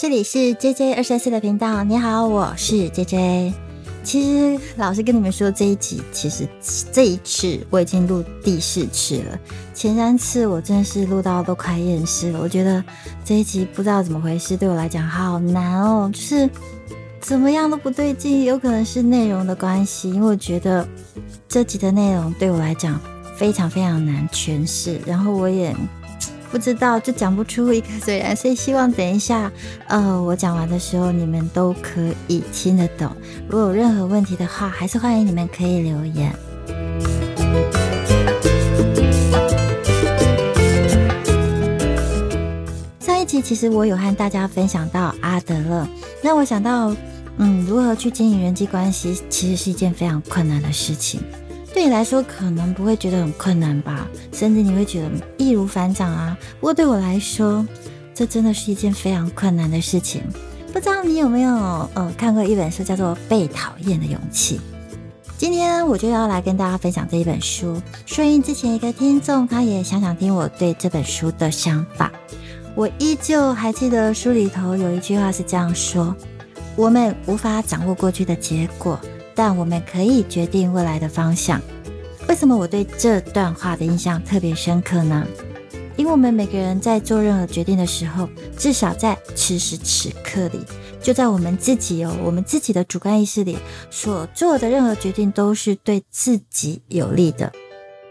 这里是 J J 二三四的频道。你好，我是 J J。其实老实跟你们说，这一集其实这一次我已经录第四次了。前三次我真的是录到都快厌世了。我觉得这一集不知道怎么回事，对我来讲好难哦，就是怎么样都不对劲。有可能是内容的关系，因为我觉得这集的内容对我来讲非常非常难诠释，然后我也。不知道就讲不出一个虽然，所以希望等一下，呃，我讲完的时候你们都可以听得懂。如果有任何问题的话，还是欢迎你们可以留言。上一集其实我有和大家分享到阿德勒，让我想到，嗯，如何去经营人际关系，其实是一件非常困难的事情。对你来说可能不会觉得很困难吧，甚至你会觉得易如反掌啊。不过对我来说，这真的是一件非常困难的事情。不知道你有没有呃看过一本书，叫做《被讨厌的勇气》。今天我就要来跟大家分享这一本书。顺应之前一个听众，他也想想听我对这本书的想法。我依旧还记得书里头有一句话是这样说：我们无法掌握过去的结果。但我们可以决定未来的方向。为什么我对这段话的印象特别深刻呢？因为我们每个人在做任何决定的时候，至少在此时此刻里，就在我们自己哦，我们自己的主观意识里所做的任何决定，都是对自己有利的。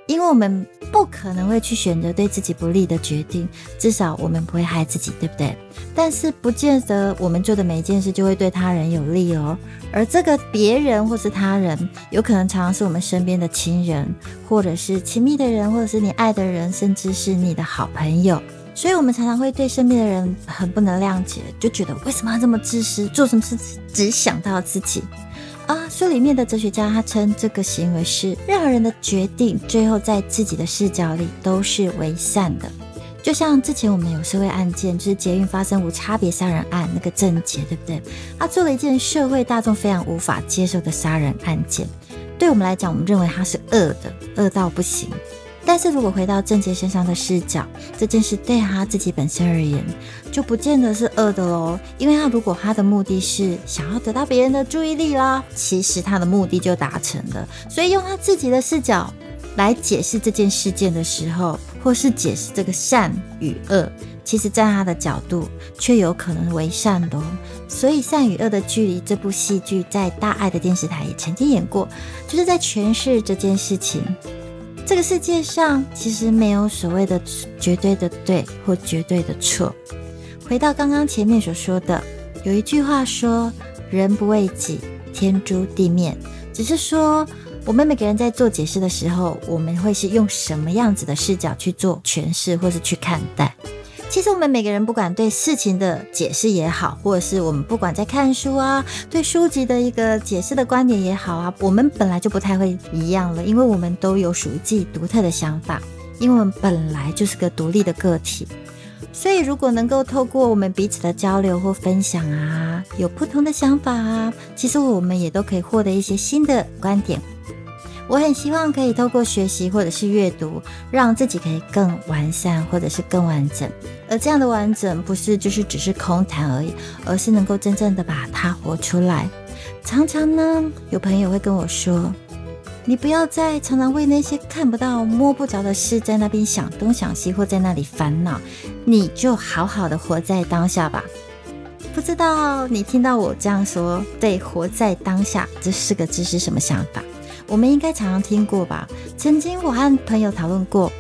因为我们不可能会去选择对自己不利的决定，至少我们不会害自己，对不对？但是不见得我们做的每一件事就会对他人有利哦。而这个别人或是他人，有可能常常是我们身边的亲人，或者是亲密的人，或者是你爱的人，甚至是你的好朋友。所以，我们常常会对身边的人很不能谅解，就觉得为什么要这么自私，做什么事只想到自己。啊，书里面的哲学家他称这个行为是任何人的决定，最后在自己的视角里都是为善的。就像之前我们有社会案件，就是捷运发生无差别杀人案那个郑杰，对不对？他做了一件社会大众非常无法接受的杀人案件，对我们来讲，我们认为他是恶的，恶到不行。但是如果回到郑杰身上的视角，这件事对他自己本身而言，就不见得是恶的喽。因为他如果他的目的是想要得到别人的注意力啦，其实他的目的就达成了。所以用他自己的视角来解释这件事件的时候，或是解释这个善与恶，其实在他的角度却有可能为善的。所以《善与恶的距离》这部戏剧在大爱的电视台也曾经演过，就是在诠释这件事情。这个世界上其实没有所谓的绝对的对或绝对的错。回到刚刚前面所说的，有一句话说：“人不为己，天诛地灭。”只是说，我们每个人在做解释的时候，我们会是用什么样子的视角去做诠释，或是去看待。其实我们每个人不管对事情的解释也好，或者是我们不管在看书啊，对书籍的一个解释的观点也好啊，我们本来就不太会一样了，因为我们都有属于自己独特的想法，因为我们本来就是个独立的个体，所以如果能够透过我们彼此的交流或分享啊，有不同的想法啊，其实我们也都可以获得一些新的观点。我很希望可以透过学习或者是阅读，让自己可以更完善或者是更完整。而这样的完整，不是就是只是空谈而已，而是能够真正的把它活出来。常常呢，有朋友会跟我说：“你不要再常常为那些看不到、摸不着的事在那边想东想西，或在那里烦恼，你就好好的活在当下吧。”不知道你听到我这样说，对“活在当下”这四个字是什么想法？我们应该常常听过吧？曾经我和朋友讨论过，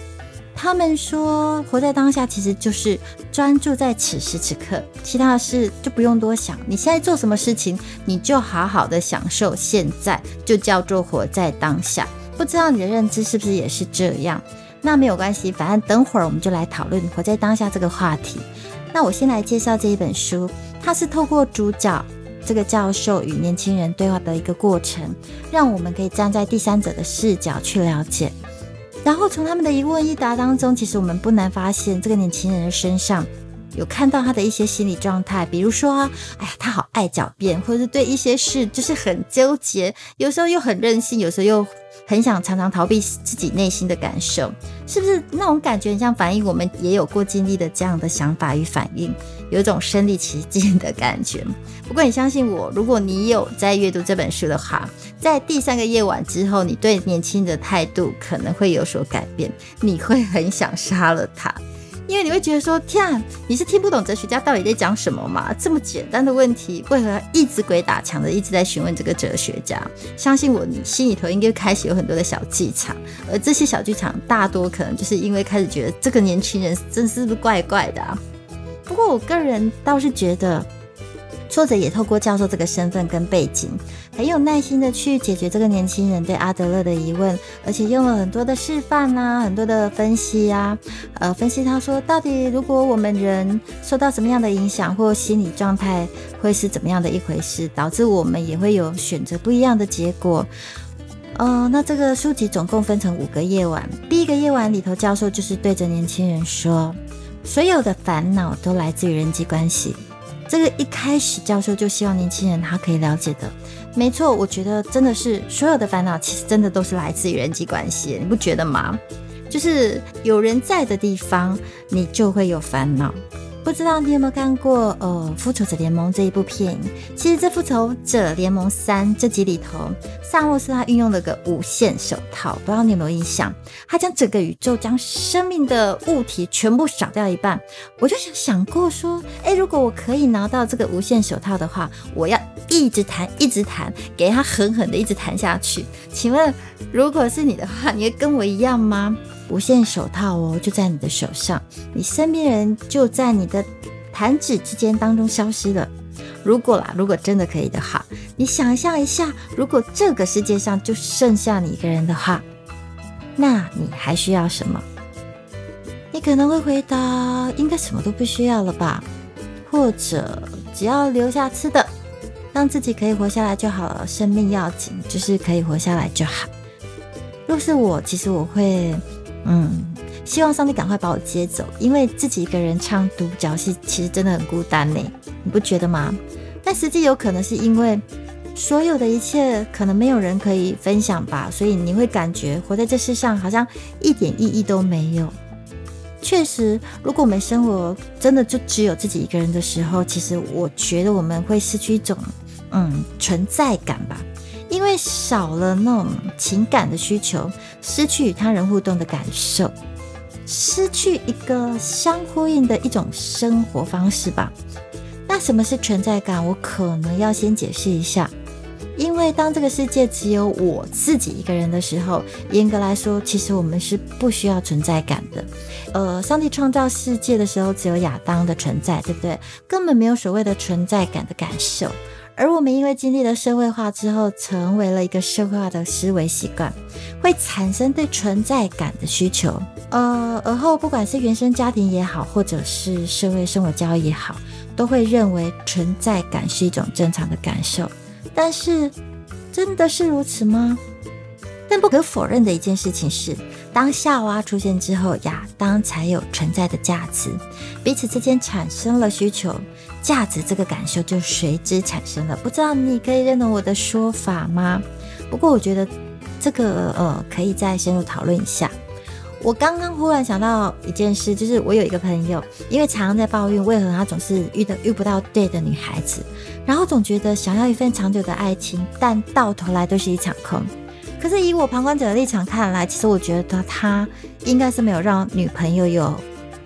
他们说活在当下其实就是专注在此时此刻，其他的事就不用多想。你现在做什么事情，你就好好的享受现在，就叫做活在当下。不知道你的认知是不是也是这样？那没有关系，反正等会儿我们就来讨论活在当下这个话题。那我先来介绍这一本书，它是透过主角。这个教授与年轻人对话的一个过程，让我们可以站在第三者的视角去了解。然后从他们的一问一答当中，其实我们不难发现，这个年轻人的身上有看到他的一些心理状态，比如说，哎呀，他好爱狡辩，或者是对一些事就是很纠结，有时候又很任性，有时候又很想常常逃避自己内心的感受，是不是那种感觉很像反映我们也有过经历的这样的想法与反应，有一种身临其境的感觉。不过你相信我，如果你有在阅读这本书的话，在第三个夜晚之后，你对年轻的态度可能会有所改变，你会很想杀了他。因为你会觉得说，天啊，你是听不懂哲学家到底在讲什么吗？这么简单的问题，为何一直鬼打墙的一直在询问这个哲学家？相信我，你心里头应该开始有很多的小剧场，而这些小剧场大多可能就是因为开始觉得这个年轻人真是不是怪怪的啊？不过我个人倒是觉得。作者也透过教授这个身份跟背景，很有耐心的去解决这个年轻人对阿德勒的疑问，而且用了很多的示范啊，很多的分析啊，呃，分析他说到底如果我们人受到什么样的影响或心理状态会是怎么样的一回事，导致我们也会有选择不一样的结果。呃，那这个书籍总共分成五个夜晚，第一个夜晚里头，教授就是对着年轻人说，所有的烦恼都来自于人际关系。这个一开始教授就希望年轻人他可以了解的，没错，我觉得真的是所有的烦恼其实真的都是来自于人际关系，你不觉得吗？就是有人在的地方，你就会有烦恼。不知道你有没有看过呃《复仇者联盟》这一部片？其实这《复仇者联盟三》这集里头，萨诺斯他运用了个无限手套，不知道你有没有印象？他将整个宇宙将生命的物体全部扫掉一半。我就想想过说，哎，如果我可以拿到这个无限手套的话，我要一直弹，一直弹，给他狠狠的一直弹下去。请问，如果是你的话，你会跟我一样吗？无限手套哦，就在你的手上，你身边人就在你的弹指之间当中消失了。如果啦，如果真的可以的话，你想象一下，如果这个世界上就剩下你一个人的话，那你还需要什么？你可能会回答，应该什么都不需要了吧？或者只要留下吃的，让自己可以活下来就好了。生命要紧，就是可以活下来就好。若是我，其实我会。嗯，希望上帝赶快把我接走，因为自己一个人唱独角戏，其实真的很孤单呢，你不觉得吗？但实际有可能是因为所有的一切可能没有人可以分享吧，所以你会感觉活在这世上好像一点意义都没有。确实，如果我们生活真的就只有自己一个人的时候，其实我觉得我们会失去一种嗯存在感吧。因为少了那种情感的需求，失去与他人互动的感受，失去一个相呼应的一种生活方式吧。那什么是存在感？我可能要先解释一下。因为当这个世界只有我自己一个人的时候，严格来说，其实我们是不需要存在感的。呃，上帝创造世界的时候，只有亚当的存在，对不对？根本没有所谓的存在感的感受。而我们因为经历了社会化之后，成为了一个社会化的思维习惯，会产生对存在感的需求。呃，而后不管是原生家庭也好，或者是社会生活教育也好，都会认为存在感是一种正常的感受。但是，真的是如此吗？但不可否认的一件事情是，当夏娃出现之后，亚当才有存在的价值，彼此之间产生了需求。价值这个感受就随之产生了，不知道你可以认同我的说法吗？不过我觉得这个呃可以再深入讨论一下。我刚刚忽然想到一件事，就是我有一个朋友，因为常常在抱怨为何他总是遇到遇不到对的女孩子，然后总觉得想要一份长久的爱情，但到头来都是一场空。可是以我旁观者的立场看来，其实我觉得他应该是没有让女朋友有。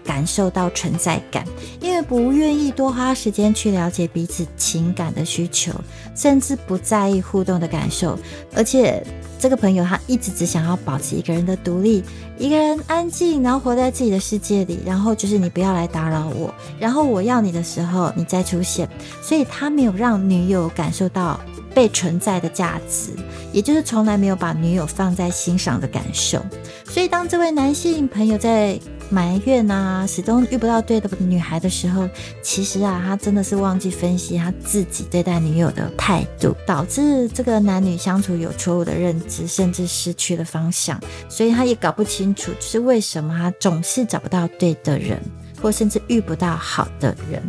感受到存在感，因为不愿意多花时间去了解彼此情感的需求，甚至不在意互动的感受。而且这个朋友他一直只想要保持一个人的独立，一个人安静，然后活在自己的世界里。然后就是你不要来打扰我，然后我要你的时候你再出现。所以他没有让女友感受到被存在的价值，也就是从来没有把女友放在心上的感受。所以当这位男性朋友在。埋怨啊，始终遇不到对的女孩的时候，其实啊，他真的是忘记分析他自己对待女友的态度，导致这个男女相处有错误的认知，甚至失去了方向。所以他也搞不清楚，是为什么他总是找不到对的人，或甚至遇不到好的人。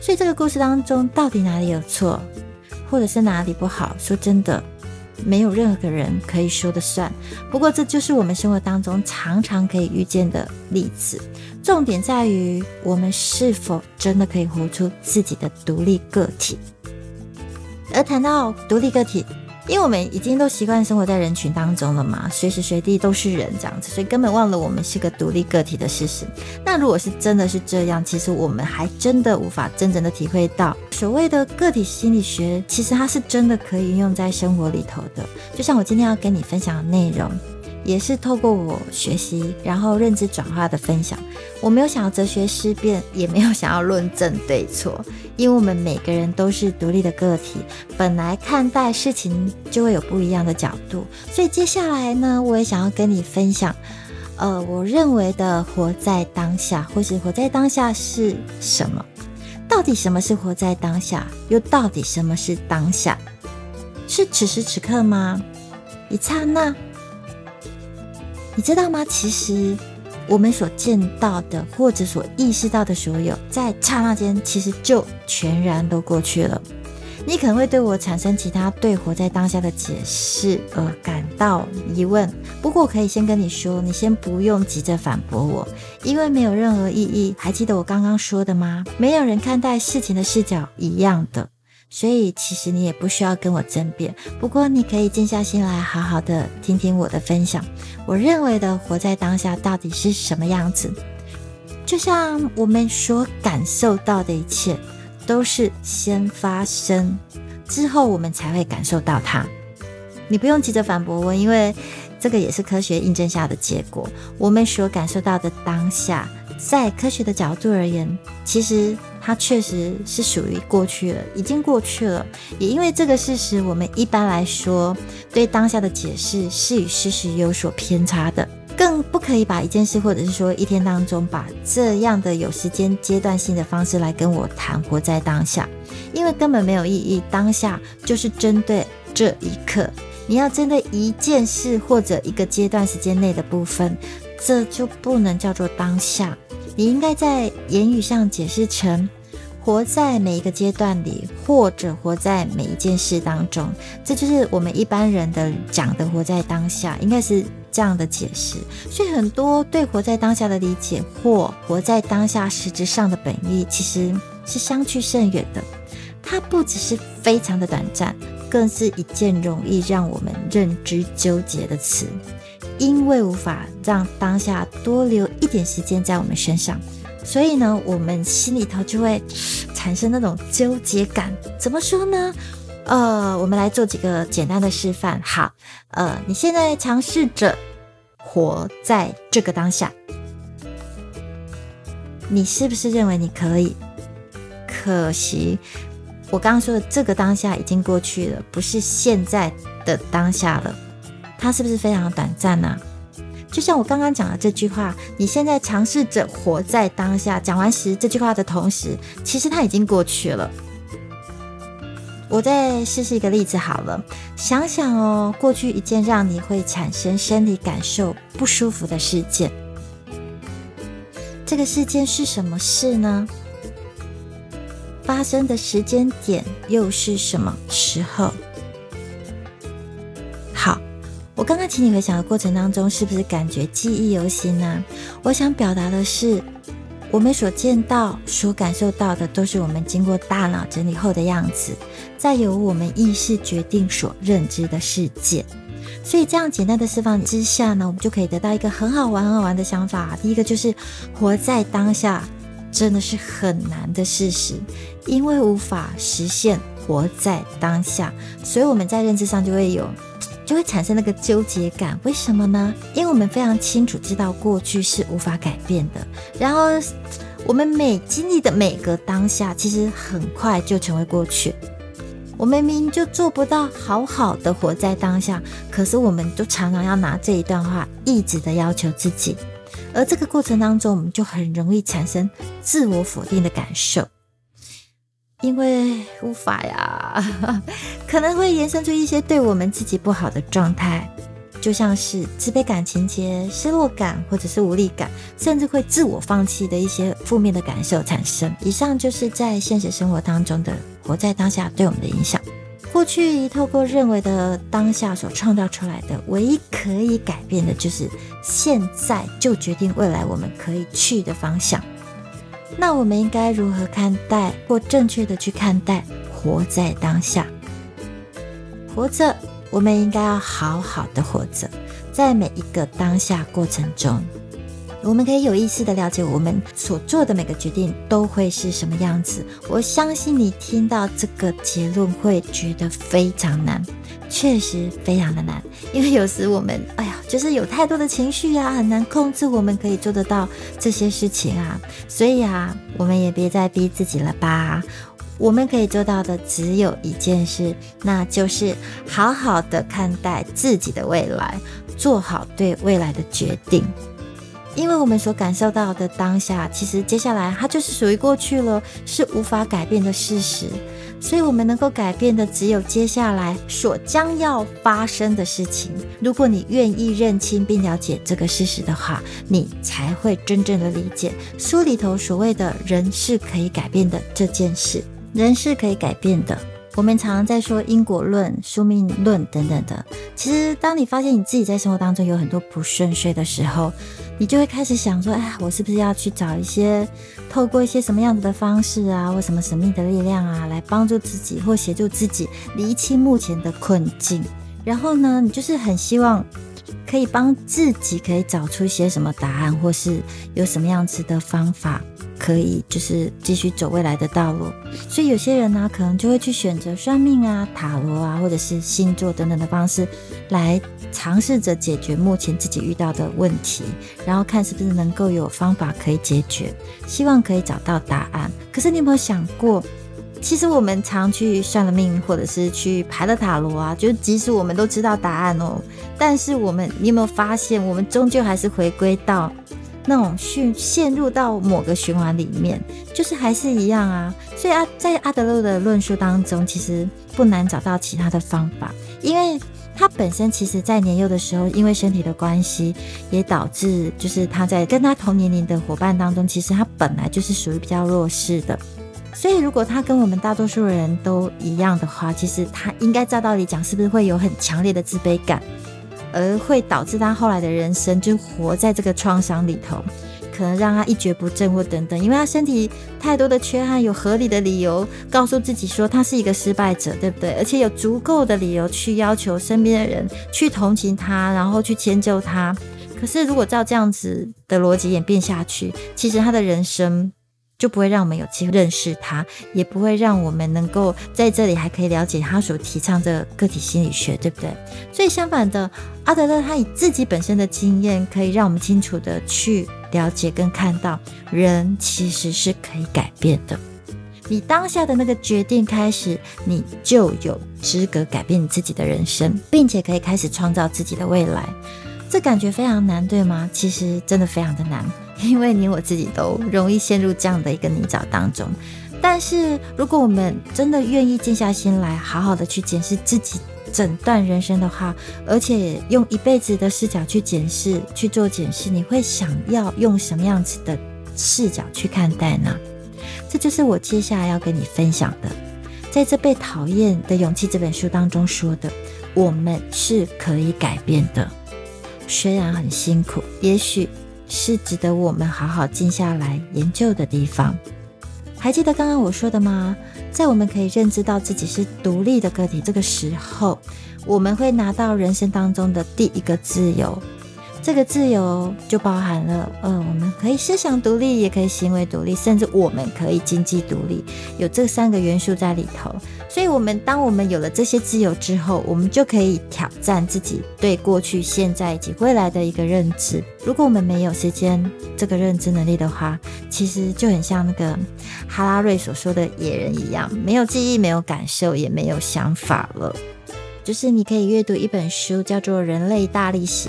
所以这个故事当中到底哪里有错，或者是哪里不好？说真的，没有任何人可以说的算。不过这就是我们生活当中常常可以遇见的例子。重点在于我们是否真的可以活出自己的独立个体。而谈到独立个体。因为我们已经都习惯生活在人群当中了嘛，随时随地都是人这样子，所以根本忘了我们是个独立个体的事实。那如果是真的是这样，其实我们还真的无法真正的体会到所谓的个体心理学，其实它是真的可以运用在生活里头的。就像我今天要跟你分享的内容。也是透过我学习，然后认知转化的分享。我没有想要哲学思辨，也没有想要论证对错，因为我们每个人都是独立的个体，本来看待事情就会有不一样的角度。所以接下来呢，我也想要跟你分享，呃，我认为的活在当下，或是活在当下是什么？到底什么是活在当下？又到底什么是当下？是此时此刻吗？一刹那？你知道吗？其实我们所见到的，或者所意识到的所有，在刹那间，其实就全然都过去了。你可能会对我产生其他对活在当下的解释而感到疑问。不过，我可以先跟你说，你先不用急着反驳我，因为没有任何意义。还记得我刚刚说的吗？没有人看待事情的视角一样的。所以其实你也不需要跟我争辩，不过你可以静下心来，好好的听听我的分享。我认为的活在当下到底是什么样子？就像我们所感受到的一切，都是先发生之后，我们才会感受到它。你不用急着反驳我，因为这个也是科学印证下的结果。我们所感受到的当下。在科学的角度而言，其实它确实是属于过去了，已经过去了。也因为这个事实，我们一般来说对当下的解释是与事实有所偏差的，更不可以把一件事或者是说一天当中，把这样的有时间阶段性的方式来跟我谈活在当下，因为根本没有意义。当下就是针对这一刻，你要针对一件事或者一个阶段时间内的部分，这就不能叫做当下。你应该在言语上解释成活在每一个阶段里，或者活在每一件事当中，这就是我们一般人的讲的活在当下，应该是这样的解释。所以很多对活在当下的理解，或活在当下实质上的本意，其实是相去甚远的。它不只是非常的短暂，更是一件容易让我们认知纠结的词。因为无法让当下多留一点时间在我们身上，所以呢，我们心里头就会产生那种纠结感。怎么说呢？呃，我们来做几个简单的示范。好，呃，你现在尝试着活在这个当下，你是不是认为你可以？可惜，我刚刚说的这个当下已经过去了，不是现在的当下了。它是不是非常短暂呢？就像我刚刚讲的这句话，你现在尝试着活在当下。讲完时这句话的同时，其实它已经过去了。我再试试一个例子好了，想想哦，过去一件让你会产生身体感受不舒服的事件，这个事件是什么事呢？发生的时间点又是什么时候？我刚刚请你回想的过程当中，是不是感觉记忆犹新呢？我想表达的是，我们所见到、所感受到的，都是我们经过大脑整理后的样子，再由我们意识决定所认知的世界。所以这样简单的释放之下呢，我们就可以得到一个很好玩、很好玩的想法。第一个就是活在当下，真的是很难的事实，因为无法实现活在当下，所以我们在认知上就会有。就会产生那个纠结感，为什么呢？因为我们非常清楚知道过去是无法改变的，然后我们每经历的每个当下，其实很快就成为过去。我明明就做不到好好的活在当下，可是我们都常常要拿这一段话一直的要求自己，而这个过程当中，我们就很容易产生自我否定的感受。因为无法呀，可能会延伸出一些对我们自己不好的状态，就像是自卑感情节、失落感或者是无力感，甚至会自我放弃的一些负面的感受产生。以上就是在现实生活当中的活在当下对我们的影响。过去透过认为的当下所创造出来的，唯一可以改变的就是现在就决定未来我们可以去的方向。那我们应该如何看待或正确的去看待活在当下？活着，我们应该要好好的活着，在每一个当下过程中。我们可以有意识的了解，我们所做的每个决定都会是什么样子。我相信你听到这个结论会觉得非常难，确实非常的难，因为有时我们，哎呀，就是有太多的情绪啊，很难控制。我们可以做得到这些事情啊，所以啊，我们也别再逼自己了吧。我们可以做到的只有一件事，那就是好好的看待自己的未来，做好对未来的决定。因为我们所感受到的当下，其实接下来它就是属于过去了，是无法改变的事实。所以，我们能够改变的只有接下来所将要发生的事情。如果你愿意认清并了解这个事实的话，你才会真正的理解书里头所谓的人是可以改变的这件事。人是可以改变的。我们常常在说因果论、宿命论等等的。其实，当你发现你自己在生活当中有很多不顺遂的时候，你就会开始想说：哎，我是不是要去找一些透过一些什么样子的方式啊，或什么神秘的力量啊，来帮助自己或协助自己厘清目前的困境？然后呢，你就是很希望可以帮自己可以找出一些什么答案，或是有什么样子的方法。可以就是继续走未来的道路，所以有些人呢，可能就会去选择算命啊、塔罗啊，或者是星座等等的方式，来尝试着解决目前自己遇到的问题，然后看是不是能够有方法可以解决，希望可以找到答案。可是你有没有想过，其实我们常去算了命，或者是去排了塔罗啊，就即使我们都知道答案哦，但是我们你有没有发现，我们终究还是回归到。那种陷陷入到某个循环里面，就是还是一样啊。所以啊，在阿德勒的论述当中，其实不难找到其他的方法，因为他本身其实在年幼的时候，因为身体的关系，也导致就是他在跟他同年龄的伙伴当中，其实他本来就是属于比较弱势的。所以如果他跟我们大多数人都一样的话，其实他应该照道理讲，是不是会有很强烈的自卑感？而会导致他后来的人生就活在这个创伤里头，可能让他一蹶不振或等等，因为他身体太多的缺憾，有合理的理由告诉自己说他是一个失败者，对不对？而且有足够的理由去要求身边的人去同情他，然后去迁就他。可是如果照这样子的逻辑演变下去，其实他的人生。就不会让我们有机会认识他，也不会让我们能够在这里还可以了解他所提倡的个体心理学，对不对？所以相反的，阿德勒他以自己本身的经验，可以让我们清楚的去了解跟看到，人其实是可以改变的。你当下的那个决定开始，你就有资格改变你自己的人生，并且可以开始创造自己的未来。这感觉非常难，对吗？其实真的非常的难。因为你我自己都容易陷入这样的一个泥沼当中，但是如果我们真的愿意静下心来，好好的去检视自己整段人生的话，而且用一辈子的视角去检视、去做检视，你会想要用什么样子的视角去看待呢？这就是我接下来要跟你分享的，在这《被讨厌的勇气》这本书当中说的，我们是可以改变的，虽然很辛苦，也许。是值得我们好好静下来研究的地方。还记得刚刚我说的吗？在我们可以认知到自己是独立的个体这个时候，我们会拿到人生当中的第一个自由。这个自由就包含了，呃，我们可以思想独立，也可以行为独立，甚至我们可以经济独立，有这三个元素在里头。所以，我们当我们有了这些自由之后，我们就可以挑战自己对过去、现在以及未来的一个认知。如果我们没有时间这个认知能力的话，其实就很像那个哈拉瑞所说的野人一样，没有记忆、没有感受、也没有想法了。就是你可以阅读一本书，叫做《人类大历史》。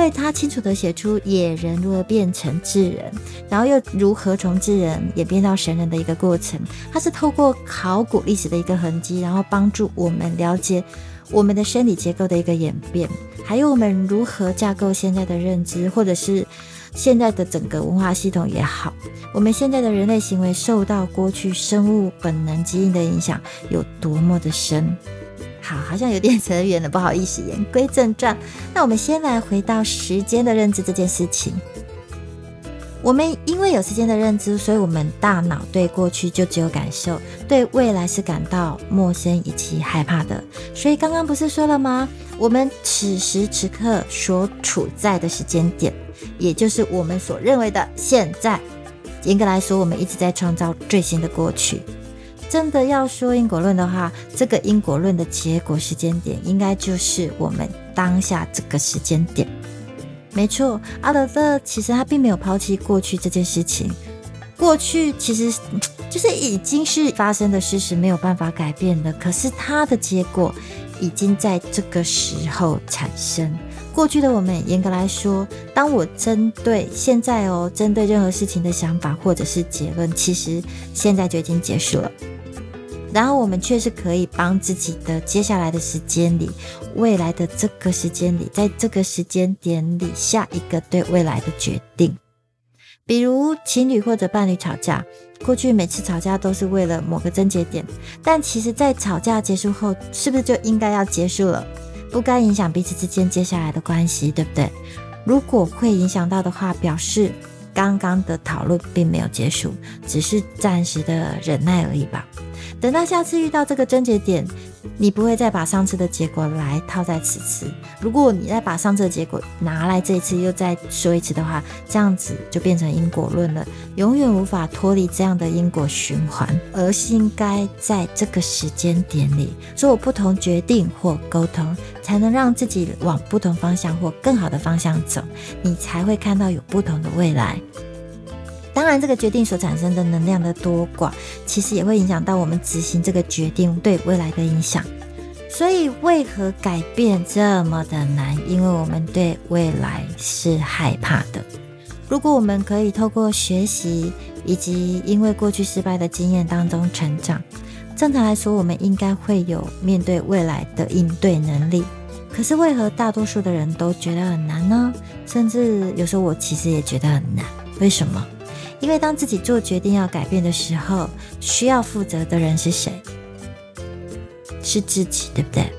哈拉瑞他清楚地写出野人如何变成智人，然后又如何从智人演变到神人的一个过程。他是透过考古历史的一个痕迹，然后帮助我们了解我们的生理结构的一个演变，还有我们如何架构现在的认知，或者是现在的整个文化系统也好，我们现在的人类行为受到过去生物本能基因的影响有多么的深。好，好像有点扯远了，不好意思。言归正传，那我们先来回到时间的认知这件事情。我们因为有时间的认知，所以我们大脑对过去就只有感受，对未来是感到陌生以及害怕的。所以刚刚不是说了吗？我们此时此刻所处在的时间点，也就是我们所认为的现在。严格来说，我们一直在创造最新的过去。真的要说因果论的话，这个因果论的结果时间点，应该就是我们当下这个时间点。没错，阿德勒其实他并没有抛弃过去这件事情，过去其实就是已经是发生的事实，没有办法改变的。可是他的结果已经在这个时候产生。过去的我们，严格来说，当我针对现在哦，针对任何事情的想法或者是结论，其实现在就已经结束了。然后我们却是可以帮自己的接下来的时间里，未来的这个时间里，在这个时间点里下一个对未来的决定。比如情侣或者伴侣吵架，过去每次吵架都是为了某个症结点，但其实，在吵架结束后，是不是就应该要结束了？不该影响彼此之间接下来的关系，对不对？如果会影响到的话，表示刚刚的讨论并没有结束，只是暂时的忍耐而已吧。等到下次遇到这个症结点，你不会再把上次的结果来套在此次。如果你再把上次的结果拿来这一次又再说一次的话，这样子就变成因果论了，永远无法脱离这样的因果循环，而是应该在这个时间点里做不同决定或沟通，才能让自己往不同方向或更好的方向走，你才会看到有不同的未来。当然，这个决定所产生的能量的多寡，其实也会影响到我们执行这个决定对未来的影响。所以，为何改变这么的难？因为我们对未来是害怕的。如果我们可以透过学习以及因为过去失败的经验当中成长，正常来说，我们应该会有面对未来的应对能力。可是，为何大多数的人都觉得很难呢？甚至有时候我其实也觉得很难。为什么？因为当自己做决定要改变的时候，需要负责的人是谁？是自己，对不对？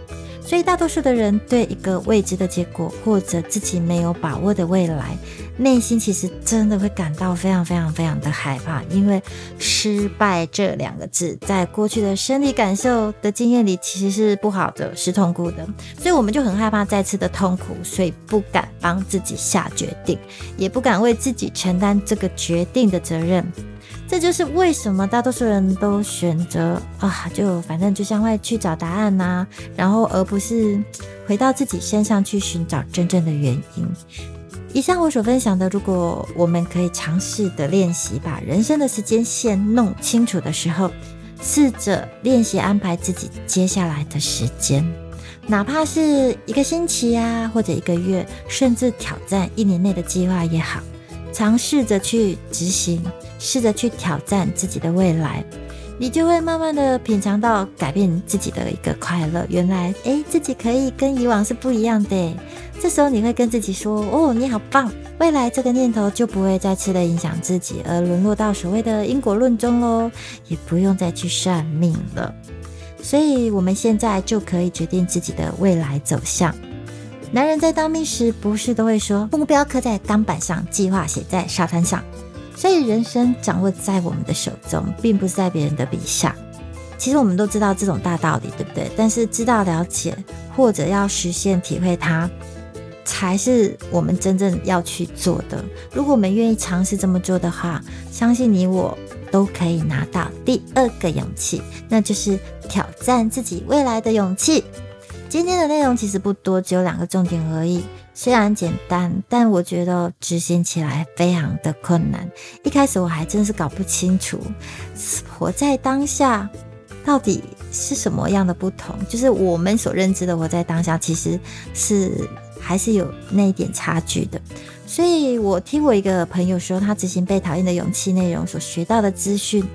所以大多数的人对一个未知的结果或者自己没有把握的未来。内心其实真的会感到非常非常非常的害怕，因为失败这两个字在过去的生理感受的经验里其实是不好的，是痛苦的，所以我们就很害怕再次的痛苦，所以不敢帮自己下决定，也不敢为自己承担这个决定的责任。这就是为什么大多数人都选择啊，就反正就向外去找答案呐，然后而不是回到自己身上去寻找真正的原因。以上我所分享的，如果我们可以尝试的练习，把人生的时间线弄清楚的时候，试着练习安排自己接下来的时间，哪怕是一个星期呀，或者一个月，甚至挑战一年内的计划也好，尝试着去执行，试着去挑战自己的未来。你就会慢慢的品尝到改变自己的一个快乐。原来，哎，自己可以跟以往是不一样的。这时候你会跟自己说：“哦，你好棒！”未来这个念头就不会再次的影响自己，而沦落到所谓的因果论中喽，也不用再去算命了。所以，我们现在就可以决定自己的未来走向。男人在当兵时，不是都会说：“目标刻在钢板上，计划写在沙滩上。”所以，人生掌握在我们的手中，并不是在别人的笔下。其实我们都知道这种大道理，对不对？但是知道、了解，或者要实现、体会它，才是我们真正要去做的。如果我们愿意尝试这么做的话，相信你我都可以拿到第二个勇气，那就是挑战自己未来的勇气。今天的内容其实不多，只有两个重点而已。虽然简单，但我觉得执行起来非常的困难。一开始我还真是搞不清楚，活在当下到底是什么样的不同。就是我们所认知的活在当下，其实是还是有那一点差距的。所以我听我一个朋友说，他执行被讨厌的勇气内容所学到的资讯，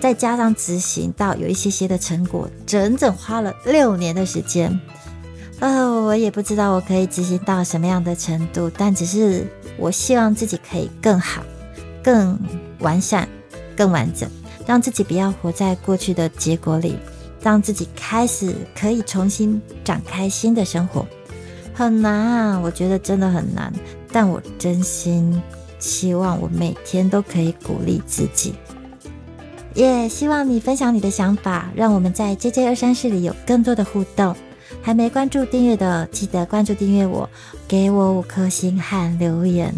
再加上执行到有一些些的成果，整整花了六年的时间。呃，我也不知道我可以执行到什么样的程度，但只是我希望自己可以更好、更完善、更完整，让自己不要活在过去的结果里，让自己开始可以重新展开新的生活。很难啊，我觉得真的很难，但我真心希望我每天都可以鼓励自己。也希望你分享你的想法，让我们在 J J 二三室里有更多的互动。还没关注订阅的，记得关注订阅我，给我五颗星和留言，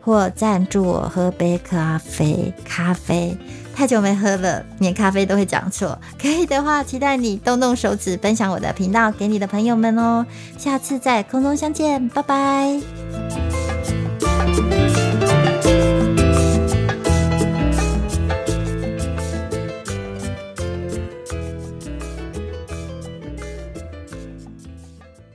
或赞助我喝杯咖啡。咖啡太久没喝了，连咖啡都会讲错。可以的话，期待你动动手指分享我的频道给你的朋友们哦。下次在空中相见，拜拜。